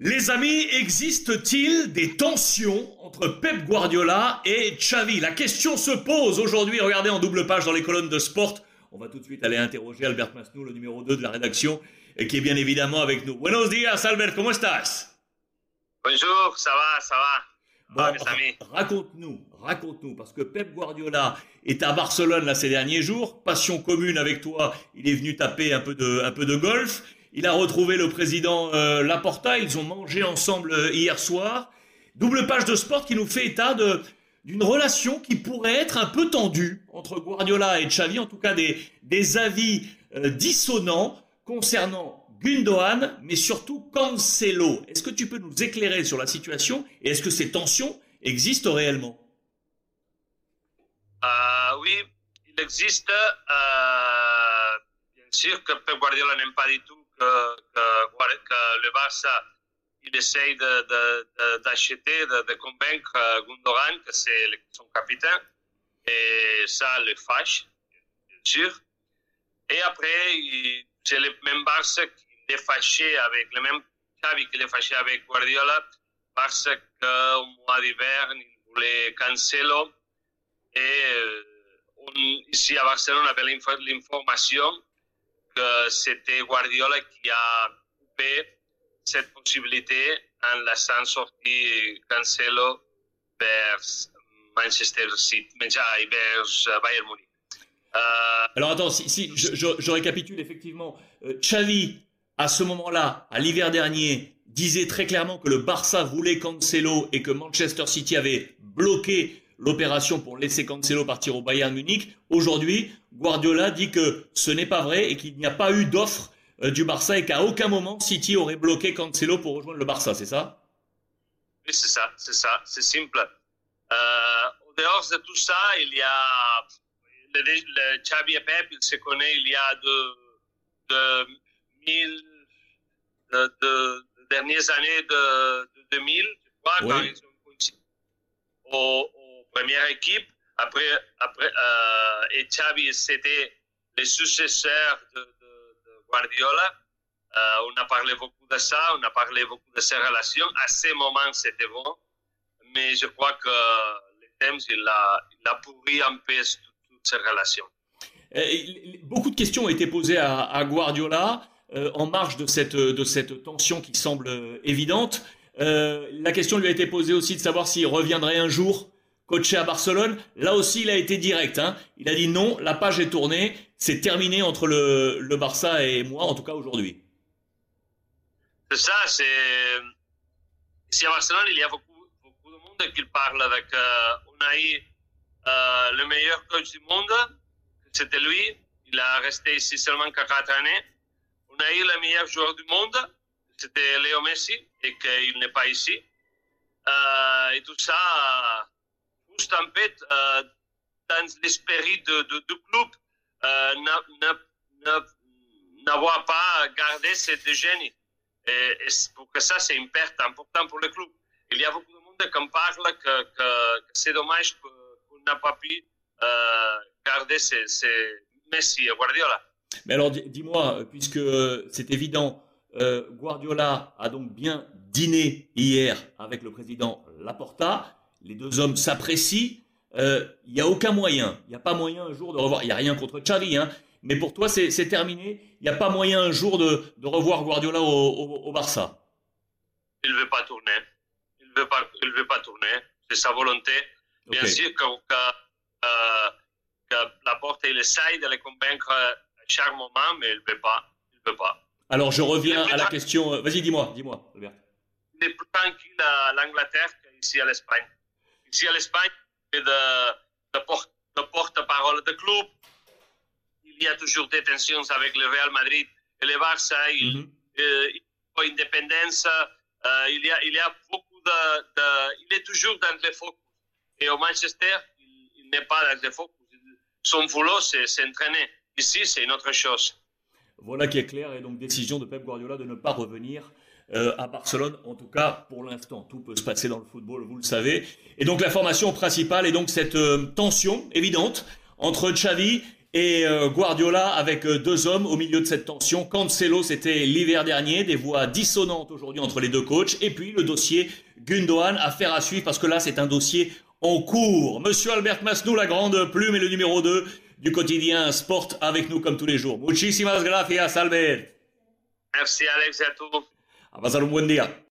Les amis, existe-t-il des tensions entre Pep Guardiola et Xavi? La question se pose aujourd'hui. Regardez en double page dans les colonnes de Sport. On va tout de suite aller interroger Albert Masnou, le numéro 2 de la rédaction, et qui est bien évidemment avec nous. Buenos días, Albert, ¿cómo estás? Bonjour, ça va, ça va. Bon, raconte-nous, raconte-nous, parce que Pep Guardiola est à Barcelone là ces derniers jours, passion commune avec toi, il est venu taper un peu de, un peu de golf. Il a retrouvé le président euh, Laporta. Ils ont mangé ensemble euh, hier soir. Double page de sport qui nous fait état d'une relation qui pourrait être un peu tendue entre Guardiola et Xavi, en tout cas des, avis euh, dissonants concernant Gundogan, mais surtout Cancelo. Est-ce que tu peux nous éclairer sur la situation et est-ce que ces tensions existent réellement? Oui, il existe. bien sûr que Guardiola n'aime pas du tout que, le Barça il essaye d'acheter, de, de, convaincre Gundogan que c'est son capitaine. Et ça le fâche, bien sûr. Et après, c'est le même Barça qui est fâché avec le même Xavi qui est fâché avec Guardiola parce qu'au mois d'hiver, il voulait Cancelo. Et on, ici à Barcelone, on avait l'information c'était Guardiola qui a coupé cette possibilité en laissant sortir Cancelo vers Manchester City, vers Bayern Munich. Euh, Alors attends, si, si je, je, récapitule effectivement, euh, Xavi à ce moment-là, à l'hiver dernier, disait très clairement que le Barça voulait Cancelo et que Manchester City avait bloqué l'opération pour laisser Cancelo partir au Bayern Munich. Aujourd'hui, Guardiola dit que ce n'est pas vrai et qu'il n'y a pas eu d'offre euh, du Barça et qu'à aucun moment City aurait bloqué Cancelo pour rejoindre le Barça, c'est ça? Oui, c'est ça, c'est ça, c'est simple. Euh, au dehors de tout ça, il y a le, le Xavi et Pep, il se connaît il y a de, de, mille, de, de, dernières années de, de 2000, tu vois, oui. quand ils ont au, première équipe. Après, après euh, et Xavi, c'était le successeur de, Guardiola. Euh, on a parlé beaucoup de ça, on a parlé beaucoup de ces relations. À ce moment, c'était bon. Mais je crois que le thème, il a, il a pourri un peu toutes ces relations. Et beaucoup de questions ont été posées à, Guardiola euh, en marge de cette, de cette tension qui semble évidente. Euh, la question lui a été posée aussi de savoir s'il reviendrait un jour coaché à Barcelone. Là aussi, il a été direct. Hein. Il a dit non, la page est tournée, c'est terminé entre le, Barça et moi, en tout cas aujourd'hui. C'est ça, c'est. Ici à Barcelone, il y a beaucoup, de monde qui parle avec. Euh, eu euh, le meilleur coach du monde, c'était lui. Il a resté ici seulement 4 années. Eu le meilleur joueur du monde, c'était Léo Messi, et qu'il n'est pas ici. Euh, et tout ça, en fait, euh, dans l'esprit de, de, du club, euh, n'avoir pas gardé cette génie. Et, et pour que ça, c'est une perte importante pour le club. Il y a beaucoup de monde qui parle que, c'est dommage qu'on n'a pas pu euh, garder ces, ces Messi Guardiola. Mais alors, dis-moi, puisque c'est évident, euh, Guardiola a donc bien dîné hier avec le président Laporta les deux hommes s'apprécient, il euh, n'y a aucun moyen, il n'y a pas moyen un jour de revoir, il n'y a rien contre Xavi, hein, mais pour toi c'est terminé, il n'y a pas moyen un jour de, de revoir Guardiola au, au, au Barça. Il ne veut pas tourner, il ne veut pas, il veut pas tourner, c'est sa volonté. Bien okay. sûr que, que, euh, que la porte il essaye de les convaincre à chaque moment, mais il ne veut pas, il veut pas. Alors je reviens à la question, euh, vas-y dis-moi, dis-moi Albert. Il est plus tranquille à l'Angleterre qu'ici à l'Espagne. Ici à l'Espagne, de, de, porte, de porte-parole de club, il y a toujours des tensions avec le Real Madrid et le Barça. Il, mm -hmm. euh, il faut indépendance. Euh, il, y a, il y a beaucoup de, de, Il est toujours dans le focus. Et au Manchester, il, il n'est pas dans le focus. Son boulot, c'est s'entraîner. Ici, c'est une autre chose. Voilà qui est clair. Et donc, décision de Pep Guardiola de ne pas revenir euh, à Barcelone. En tout cas, pour l'instant, tout peut se passer dans le football, vous le savez. Et donc, la formation principale est donc cette euh, tension évidente entre Xavi Et euh, Guardiola avec euh, deux hommes au milieu de cette tension. Cancelo, c'était l'hiver dernier, des voix dissonantes aujourd'hui entre les deux coachs. Et puis le dossier Gundogan, affaire à suivre parce que là c'est un dossier en cours. Monsieur Albert Masnou, la grande plume et le numéro 2 du quotidien Sport avec nous comme tous les jours. Muchísimas gracias Albert. Merci Alex et à tous. A pasar un buen día.